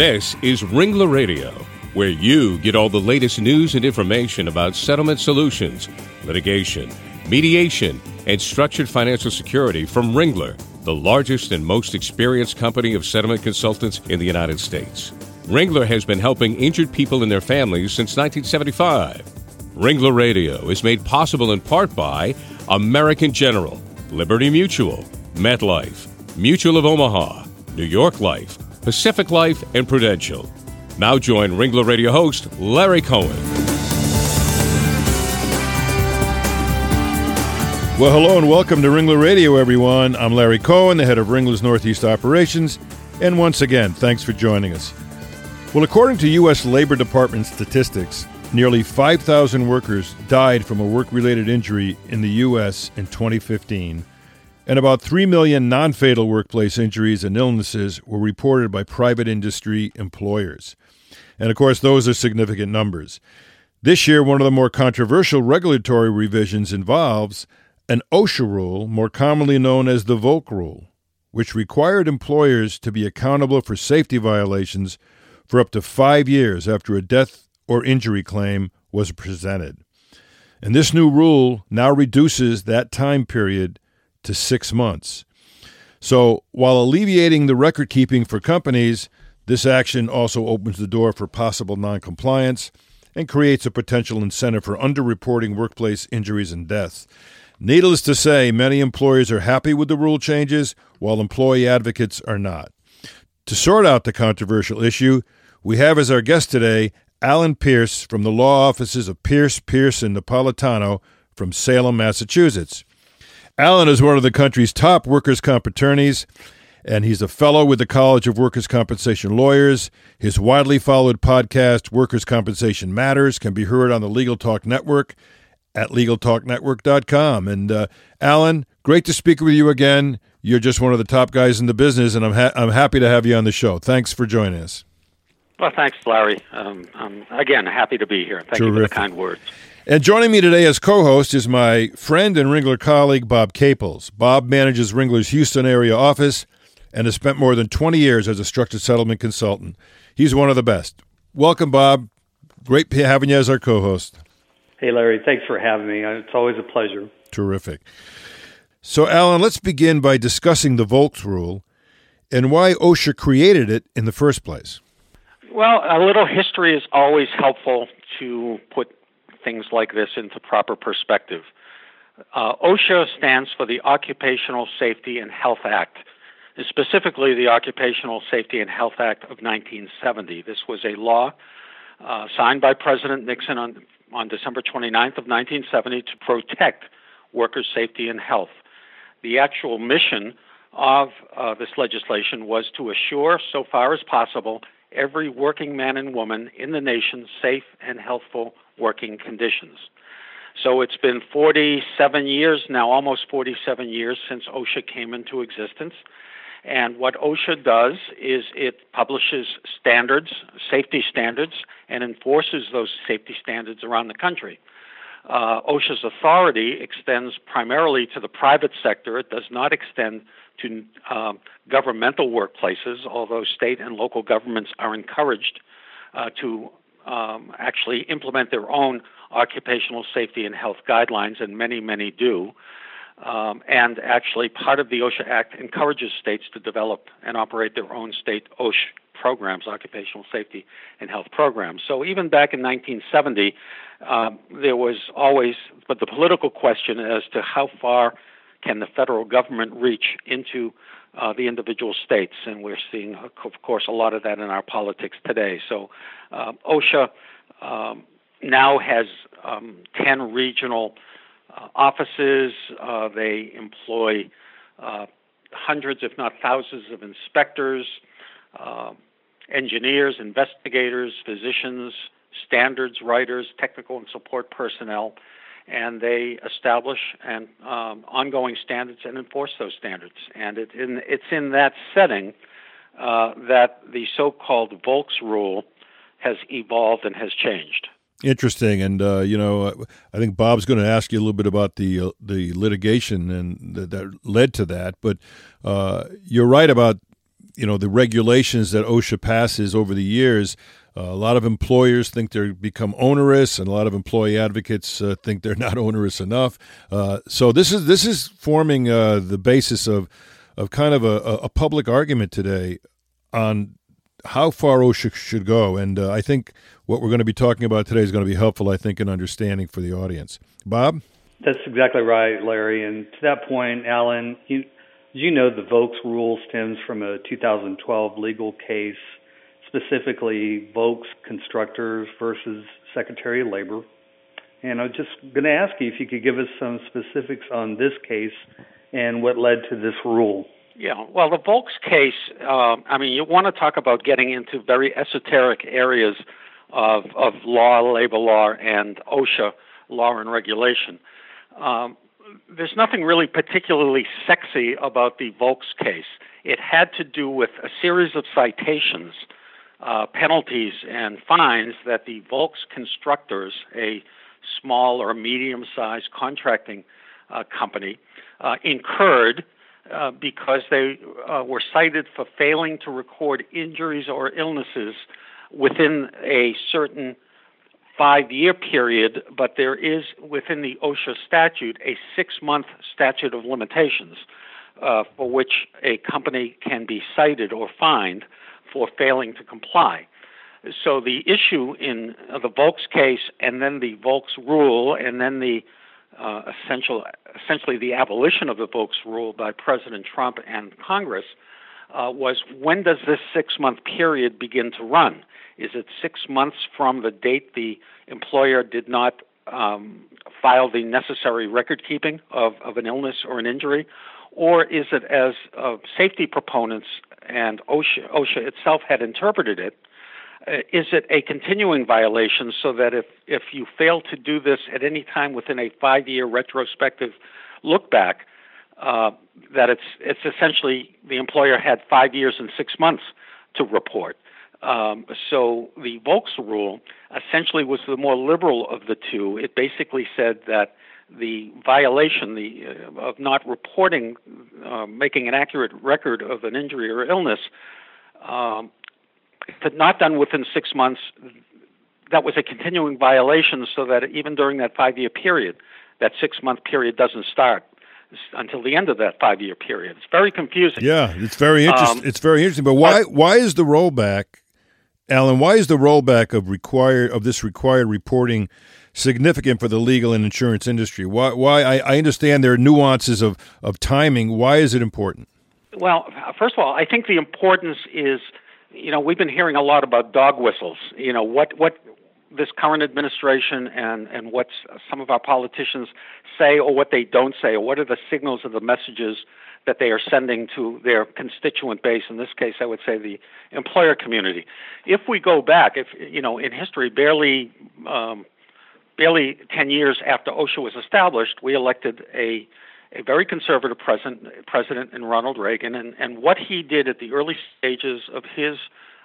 This is Ringler Radio, where you get all the latest news and information about settlement solutions, litigation, mediation, and structured financial security from Ringler, the largest and most experienced company of settlement consultants in the United States. Ringler has been helping injured people and their families since 1975. Ringler Radio is made possible in part by American General, Liberty Mutual, MetLife, Mutual of Omaha, New York Life, Pacific Life, and Prudential. Now join Ringler Radio host Larry Cohen. Well, hello and welcome to Ringler Radio, everyone. I'm Larry Cohen, the head of Ringler's Northeast Operations, and once again, thanks for joining us. Well, according to U.S. Labor Department statistics, nearly 5,000 workers died from a work related injury in the U.S. in 2015, and about 3 million non fatal workplace injuries and illnesses were reported by private industry employers. And of course, those are significant numbers. This year, one of the more controversial regulatory revisions involves an OSHA rule, more commonly known as the Volk Rule, which required employers to be accountable for safety violations for up to five years after a death or injury claim was presented. And this new rule now reduces that time period to six months. So, while alleviating the record keeping for companies, this action also opens the door for possible noncompliance and creates a potential incentive for underreporting workplace injuries and deaths. Needless to say, many employers are happy with the rule changes, while employee advocates are not. To sort out the controversial issue, we have as our guest today Alan Pierce from the law offices of Pierce, Pierce, and Napolitano from Salem, Massachusetts. Alan is one of the country's top workers' comp attorneys, and he's a fellow with the College of Workers' Compensation Lawyers. His widely followed podcast, Workers' Compensation Matters, can be heard on the Legal Talk Network at LegalTalkNetwork.com. And uh, Alan, great to speak with you again. You're just one of the top guys in the business, and I'm ha- I'm happy to have you on the show. Thanks for joining us. Well, thanks, Larry. Um, I'm again happy to be here. Thank Terrific. you for the kind words. And joining me today as co host is my friend and Ringler colleague, Bob Caples. Bob manages Ringler's Houston area office and has spent more than 20 years as a structured settlement consultant. He's one of the best. Welcome, Bob. Great having you as our co host. Hey, Larry. Thanks for having me. Uh, It's always a pleasure. Terrific. So, Alan, let's begin by discussing the Volks rule and why OSHA created it in the first place. Well, a little history is always helpful to put things like this into proper perspective. Uh, OSHA stands for the Occupational Safety and Health Act, specifically the Occupational Safety and Health Act of 1970. This was a law uh, signed by President Nixon on, on December 29th of 1970 to protect workers' safety and health. The actual mission of uh, this legislation was to assure, so far as possible, every working man and woman in the nation safe and healthful working conditions. So it's been 47 years now, almost 47 years since OSHA came into existence. And what OSHA does is it publishes standards, safety standards, and enforces those safety standards around the country. Uh, OSHA's authority extends primarily to the private sector. It does not extend to um, governmental workplaces, although state and local governments are encouraged uh, to um, actually implement their own occupational safety and health guidelines, and many, many do. Um, and actually, part of the OSHA Act encourages states to develop and operate their own state OSHA programs, occupational safety and health programs. So even back in 1970, um, there was always, but the political question as to how far can the federal government reach into uh, the individual states, and we're seeing, of course, a lot of that in our politics today. So uh, OSHA um, now has um, 10 regional uh, offices. Uh, they employ uh, hundreds, if not thousands, of inspectors, engineers, investigators, physicians, standards writers, technical and support personnel, and they establish and um, ongoing standards and enforce those standards. And it, in, it's in that setting uh, that the so-called Volks rule has evolved and has changed. Interesting, and uh, you know, I think Bob's going to ask you a little bit about the uh, the litigation and th- that led to that. But uh, you're right about you know the regulations that OSHA passes over the years. Uh, a lot of employers think they're become onerous, and a lot of employee advocates uh, think they're not onerous enough. Uh, so this is this is forming uh, the basis of of kind of a, a, public argument today on how far OSHA should go, and uh, I think what we're going to be talking about today is going to be helpful. I think in understanding for the audience. Bob, that's exactly right, Larry. And to that point, Alan, you, you know the Volks rule stems from a 2012 legal case specifically Volks Constructors versus Secretary of Labor. And I'm just going to ask you if you could give us some specifics on this case and what led to this rule. Yeah, well, the Volks case, uh, I mean, you want to talk about getting into very esoteric areas of, of law, labor law, and OSHA law and regulation. Um, there's nothing really particularly sexy about the Volks case. It had to do with a series of citations uh, penalties and fines that the Volks Constructors, a small or medium sized contracting uh, company, uh, incurred uh, because they uh, were cited for failing to record injuries or illnesses within a certain five year period, but there is within the OSHA statute a six month statute of limitations uh, for which a company can be cited or fined for failing to comply. So the issue in the Volks case, and then the Volks rule, and then the uh, essential, essentially the abolition of the Volks rule by President Trump and Congress, uh, was when does this six-month period begin to run? Is it six months from the date the employer did not um, file the necessary record keeping of, of an illness or an injury, or is it as uh, safety proponents and OSHA, OSHA itself had interpreted it, uh, is it a continuing violation so that if, if you fail to do this at any time within a five year retrospective look back, uh, that it's, it's essentially the employer had five years and six months to report. Um, so the Volks rule essentially was the more liberal of the two. It basically said that the violation the, uh, of not reporting, uh, making an accurate record of an injury or illness, um, if not done within six months, that was a continuing violation. So that even during that five-year period, that six-month period doesn't start until the end of that five-year period. It's very confusing. Yeah, it's very interesting. Um, it's very interesting. But why but, why is the rollback, Alan? Why is the rollback of required of this required reporting? significant for the legal and insurance industry? Why? Why? I, I understand there are nuances of, of timing. Why is it important? Well, first of all, I think the importance is, you know, we've been hearing a lot about dog whistles. You know, what what this current administration and and what some of our politicians say or what they don't say, or what are the signals or the messages that they are sending to their constituent base. In this case, I would say the employer community. If we go back, if you know, in history, barely um, barely 10 years after OSHA was established, we elected a, a very conservative president, president in Ronald Reagan. And, and what he did at the early stages of his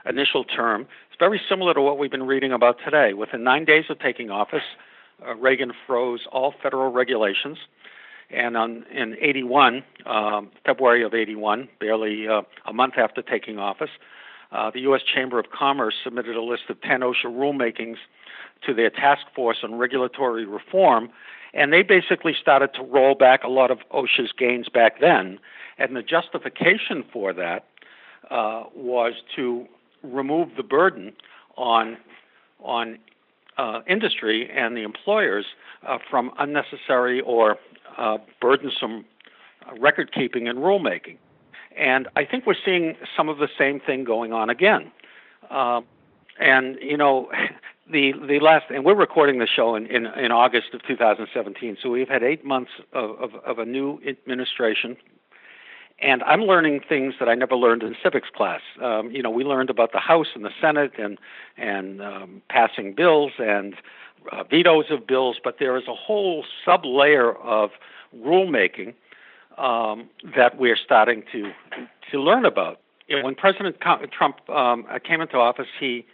initial term It's very similar to what we've been reading about today. Within nine days of taking office, uh, Reagan froze all federal regulations. And on, in 81, um, February of 81, barely uh, a month after taking office, uh, the U.S. Chamber of Commerce submitted a list of 10 OSHA rulemakings to their task force on regulatory reform, and they basically started to roll back a lot of OSHA's gains back then. And the justification for that uh, was to remove the burden on on uh, industry and the employers uh, from unnecessary or uh, burdensome record keeping and rulemaking. And I think we're seeing some of the same thing going on again. Uh, and you know, the the last and we're recording the show in, in, in August of 2017, so we've had eight months of, of, of a new administration, and I'm learning things that I never learned in civics class. Um, you know, we learned about the House and the Senate and and um, passing bills and uh, vetoes of bills, but there is a whole sub layer of rulemaking um, that we're starting to to learn about. You know, when President Trump um, came into office, he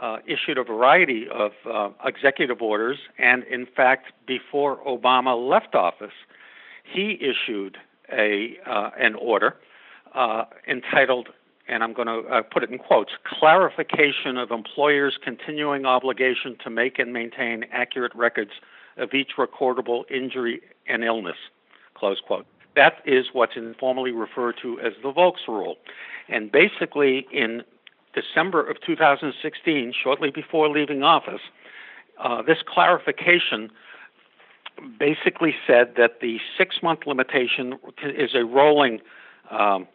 uh, issued a variety of uh, executive orders, and in fact, before Obama left office, he issued a uh, an order uh, entitled and I'm going to uh, put it in quotes, clarification of employers' continuing obligation to make and maintain accurate records of each recordable injury and illness, close quote. That is what's informally referred to as the Volks Rule. And basically, in December of 2016, shortly before leaving office, uh, this clarification basically said that the six month limitation is a rolling um,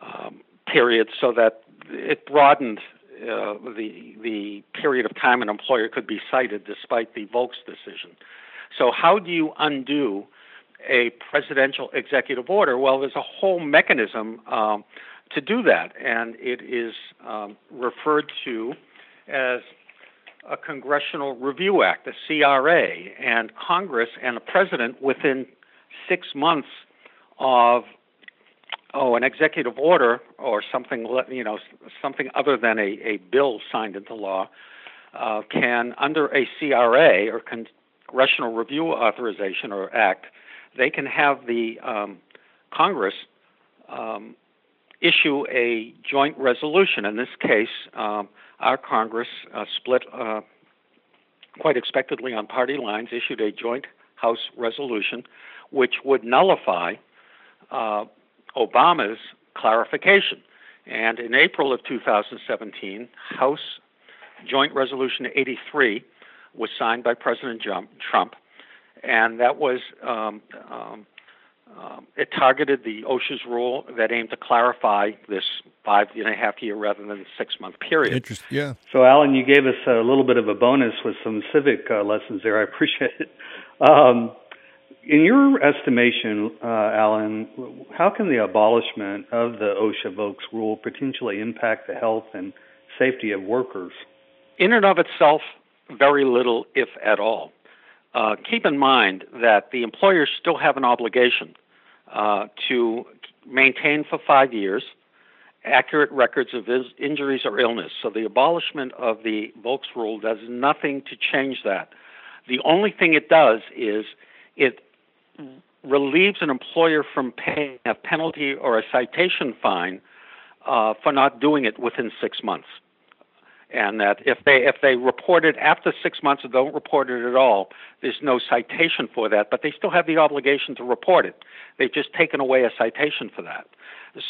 um, period so that it broadened uh, the the period of time an employer could be cited despite the Volks decision. So how do you undo a presidential executive order? Well, there's a whole mechanism um, to do that, and it is um, referred to as a Congressional Review Act, the CRA, and Congress and the president within six months of oh an executive order or something you know something other than a, a bill signed into law uh, can under a CRA or Congressional Review Authorization or Act they can have the um, Congress um, issue a joint resolution. In this case, um, our Congress uh, split uh, quite expectedly on party lines, issued a joint House resolution which would nullify uh, Obama's clarification. And in April of 2017, House Joint Resolution 83 was signed by President Trump, and that was um, um, um, it targeted the OSHA's rule that aimed to clarify this five and a half year rather than six month period. Interesting. Yeah. So, Alan, you gave us a little bit of a bonus with some civic uh, lessons there. I appreciate it. Um, in your estimation, uh, Alan, how can the abolishment of the OSHA Volks rule potentially impact the health and safety of workers? In and of itself, very little, if at all. Uh, keep in mind that the employers still have an obligation uh, to maintain for five years accurate records of injuries or illness. So the abolishment of the Volks rule does nothing to change that. The only thing it does is it relieves an employer from paying a penalty or a citation fine uh, for not doing it within six months and that if they if they report it after six months or don't report it at all, there's no citation for that, but they still have the obligation to report it. They've just taken away a citation for that.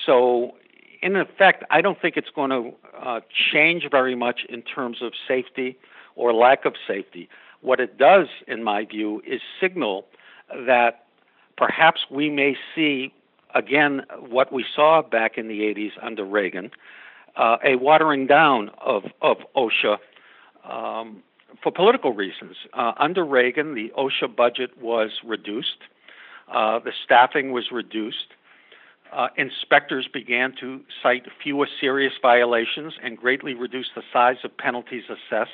So, in effect, I don't think it's going to uh, change very much in terms of safety or lack of safety. What it does, in my view, is signal that perhaps we may see again what we saw back in the 80s under Reagan uh, a watering down of, of OSHA um, for political reasons. Uh, under Reagan, the OSHA budget was reduced, uh, the staffing was reduced. Uh, inspectors began to cite fewer serious violations and greatly reduced the size of penalties assessed.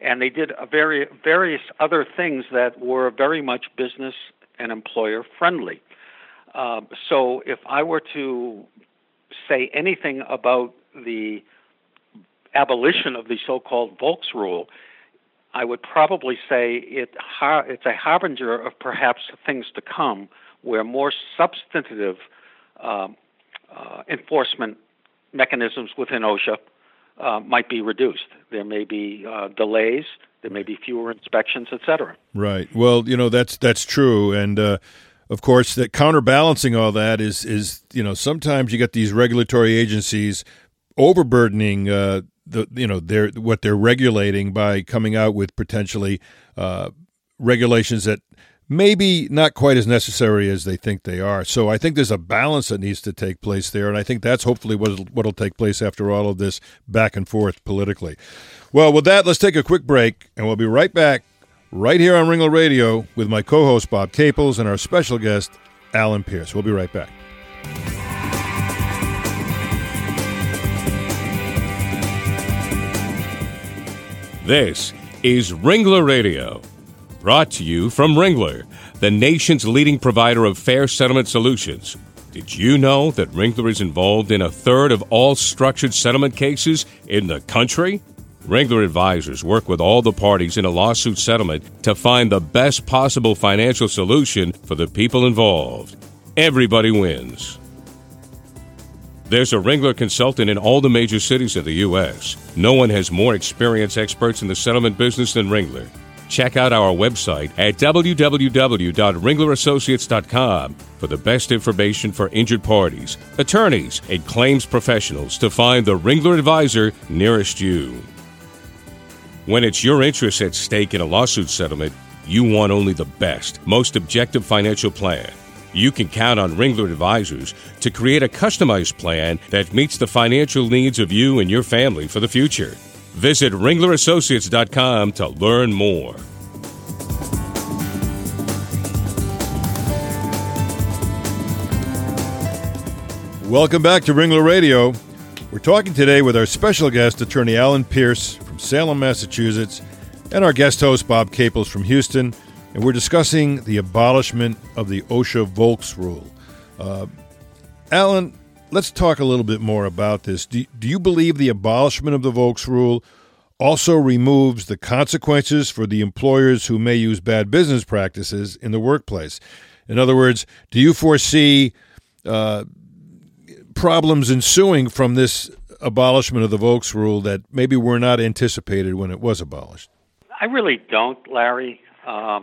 And they did very, various other things that were very much business and employer friendly. Uh, so, if I were to say anything about the abolition of the so-called Volks rule, I would probably say it it's a harbinger of perhaps things to come, where more substantive um, uh, enforcement mechanisms within OSHA uh, might be reduced. There may be uh, delays. There may be fewer inspections, et cetera. Right. Well, you know that's that's true, and uh, of course, that counterbalancing all that is is you know sometimes you get these regulatory agencies overburdening uh, the you know their what they're regulating by coming out with potentially uh, regulations that maybe not quite as necessary as they think they are. So I think there's a balance that needs to take place there, and I think that's hopefully what what'll take place after all of this back and forth politically. Well, with that, let's take a quick break, and we'll be right back right here on Ringler Radio with my co-host Bob Caples and our special guest Alan Pierce. We'll be right back. This is Ringler Radio, brought to you from Ringler, the nation's leading provider of fair settlement solutions. Did you know that Ringler is involved in a third of all structured settlement cases in the country? Ringler advisors work with all the parties in a lawsuit settlement to find the best possible financial solution for the people involved. Everybody wins. There's a Ringler consultant in all the major cities of the U.S. No one has more experienced experts in the settlement business than Ringler. Check out our website at www.ringlerassociates.com for the best information for injured parties, attorneys, and claims professionals to find the Ringler advisor nearest you. When it's your interests at stake in a lawsuit settlement, you want only the best, most objective financial plan. You can count on Ringler Advisors to create a customized plan that meets the financial needs of you and your family for the future. Visit ringlerassociates.com to learn more. Welcome back to Ringler Radio. We're talking today with our special guest, attorney Alan Pierce from Salem, Massachusetts, and our guest host, Bob Caples from Houston and we're discussing the abolishment of the OSHA Volks rule. Uh, Alan, let's talk a little bit more about this. Do, do you believe the abolishment of the Volks rule also removes the consequences for the employers who may use bad business practices in the workplace? In other words, do you foresee uh, problems ensuing from this abolishment of the Volks rule that maybe were not anticipated when it was abolished? I really don't, Larry. Uh,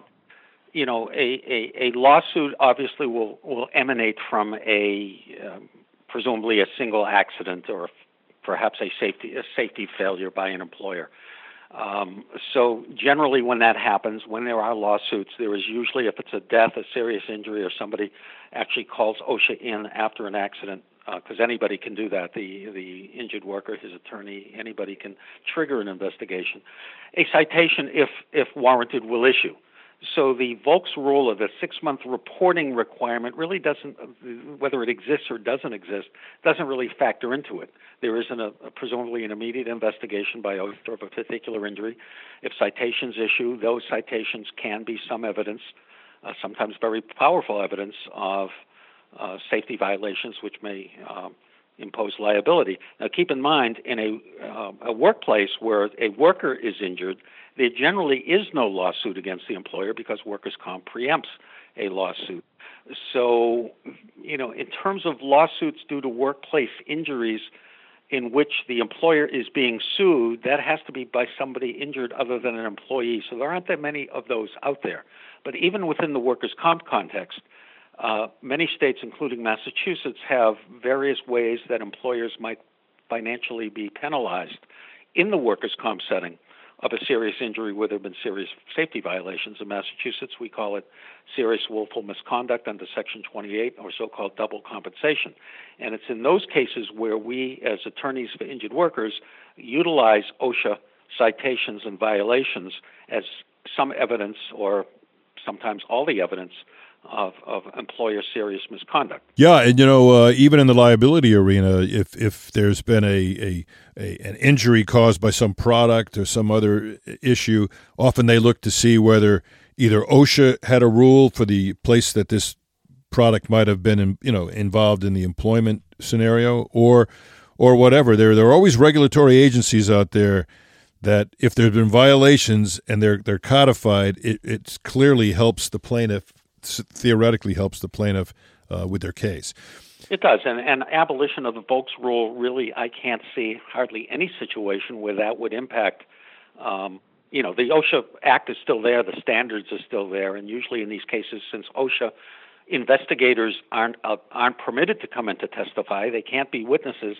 you know, a, a, a lawsuit obviously will, will emanate from a um, presumably a single accident or perhaps a safety a safety failure by an employer. Um, so generally, when that happens, when there are lawsuits, there is usually, if it's a death, a serious injury, or somebody actually calls OSHA in after an accident, because uh, anybody can do that. The the injured worker, his attorney, anybody can trigger an investigation. A citation, if if warranted, will issue. So the Volks rule of the six-month reporting requirement really doesn't, whether it exists or doesn't exist, doesn't really factor into it. There isn't a, a presumably an immediate investigation by OSHA of a particular injury. If citations issue, those citations can be some evidence, uh, sometimes very powerful evidence of uh, safety violations, which may uh, impose liability. Now, keep in mind, in a, uh, a workplace where a worker is injured, there generally is no lawsuit against the employer because workers' comp preempts a lawsuit. So, you know, in terms of lawsuits due to workplace injuries in which the employer is being sued, that has to be by somebody injured other than an employee. So there aren't that many of those out there. But even within the workers' comp context, uh, many states, including Massachusetts, have various ways that employers might financially be penalized in the workers' comp setting of a serious injury where there have been serious safety violations. In Massachusetts, we call it serious willful misconduct under Section 28 or so called double compensation. And it's in those cases where we, as attorneys for injured workers, utilize OSHA citations and violations as some evidence or sometimes all the evidence of, of employer serious misconduct. Yeah, and you know, uh, even in the liability arena, if if there's been a, a, a, an injury caused by some product or some other issue, often they look to see whether either OSHA had a rule for the place that this product might have been, in, you know, involved in the employment scenario, or or whatever. There there are always regulatory agencies out there that if there's been violations and they're they're codified, it, it clearly helps the plaintiff theoretically helps the plaintiff uh, with their case. It does, and, and abolition of the Volks rule really, I can't see hardly any situation where that would impact. Um, you know, the OSHA Act is still there, the standards are still there, and usually in these cases, since OSHA investigators aren't uh, aren't permitted to come in to testify, they can't be witnesses.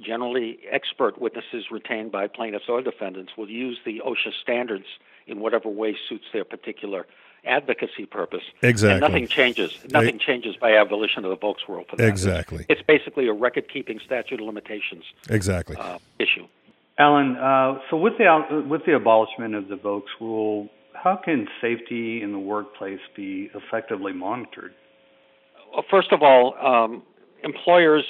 Generally, expert witnesses retained by plaintiffs or defendants will use the OSHA standards in whatever way suits their particular advocacy purpose. Exactly. And nothing changes. Nothing changes by abolition of the Volks rule for that. Exactly. It's, it's basically a record-keeping statute of limitations. Exactly. Uh, issue. Alan, uh, so with the with the abolishment of the Volks rule, how can safety in the workplace be effectively monitored? Well, first of all, um, employers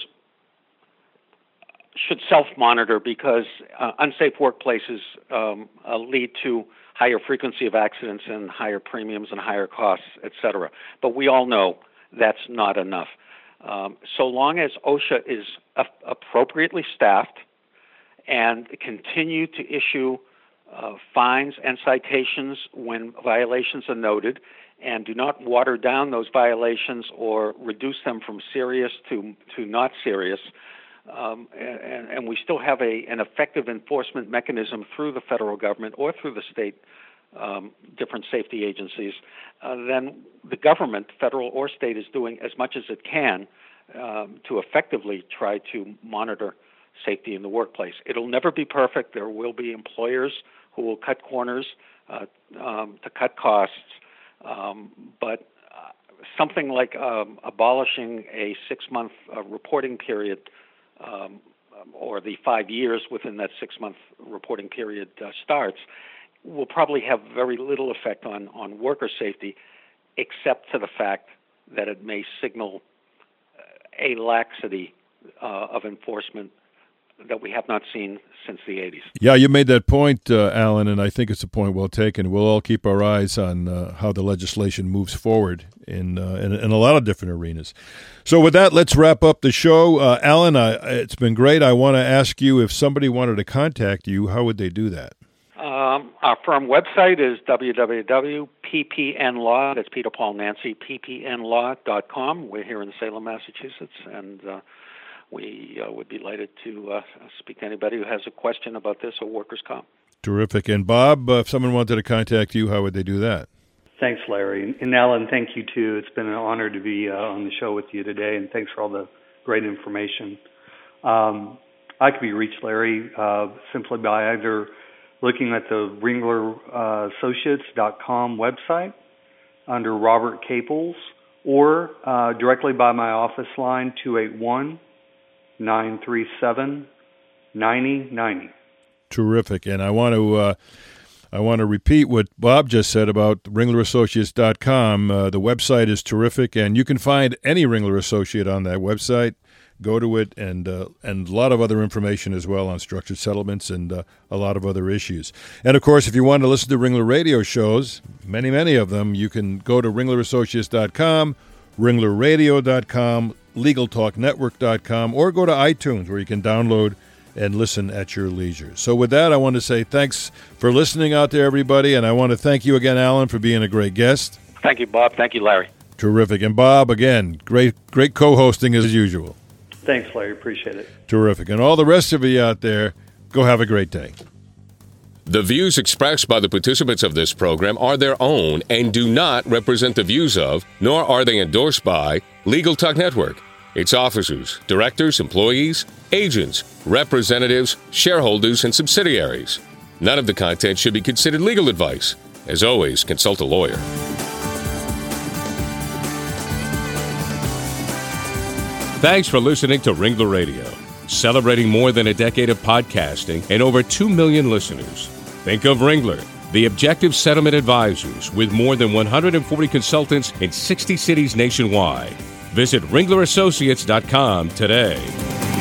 should self-monitor because uh, unsafe workplaces um, uh, lead to higher frequency of accidents and higher premiums and higher costs, et cetera. But we all know that's not enough. Um, so long as OSHA is a- appropriately staffed and continue to issue uh, fines and citations when violations are noted, and do not water down those violations or reduce them from serious to to not serious, Um, and, and, we still have a, an effective enforcement mechanism through the federal government or through the state um, different safety agencies, uh, then the government, federal or state, is doing as much as it can um, to effectively try to monitor safety in the workplace. It'll never be perfect. There will be employers who will cut corners uh, um, to cut costs, um, but uh, something like um, abolishing a six-month uh, reporting period um, or the five years within that six-month reporting period uh, starts will probably have very little effect on, on worker safety, except to the fact that it may signal a laxity uh, of enforcement that we have not seen since the 80s. Yeah, you made that point, uh, Alan, and I think it's a point well taken. We'll all keep our eyes on uh, how the legislation moves forward in, uh, in, in a lot of different arenas. So, with that, let's wrap up the show. Uh, Alan, I, it's been great. I want to ask you if somebody wanted to contact you, how would they do that? Um, our firm website is www.ppnlaw, that's Peter Paul Nancy, ppnlaw.com. We're here in Salem, Massachusetts, and uh, we uh, would be delighted to uh, speak to anybody who has a question about this or workers' comp. Terrific. And Bob, uh, if someone wanted to contact you, how would they do that? Thanks, Larry. And Alan, thank you too. It's been an honor to be uh, on the show with you today, and thanks for all the great information. Um, I can be reached, Larry, uh, simply by either looking at the RinglerAssociates.com website under Robert Caples or uh, directly by my office line 281 937 9090. Terrific. And I want to. Uh, I want to repeat what Bob just said about RinglerAssociates.com. Uh, the website is terrific, and you can find any Ringler Associate on that website go to it, and uh, and a lot of other information as well on structured settlements and uh, a lot of other issues. And of course, if you want to listen to Ringler radio shows, many many of them, you can go to RinglerAssociates.com, RinglerRadio.com, LegalTalkNetwork.com, or go to iTunes where you can download and listen at your leisure. So, with that, I want to say thanks for listening out there, everybody, and I want to thank you again, Alan, for being a great guest. Thank you, Bob. Thank you, Larry. Terrific. And Bob, again, great, great co-hosting as usual. Thanks, Larry. Appreciate it. Terrific. And all the rest of you out there, go have a great day. The views expressed by the participants of this program are their own and do not represent the views of, nor are they endorsed by, Legal Talk Network, its officers, directors, employees, agents, representatives, shareholders, and subsidiaries. None of the content should be considered legal advice. As always, consult a lawyer. Thanks for listening to Ringler Radio, celebrating more than a decade of podcasting and over 2 million listeners. Think of Ringler, the objective settlement advisors with more than 140 consultants in 60 cities nationwide. Visit ringlerassociates.com today.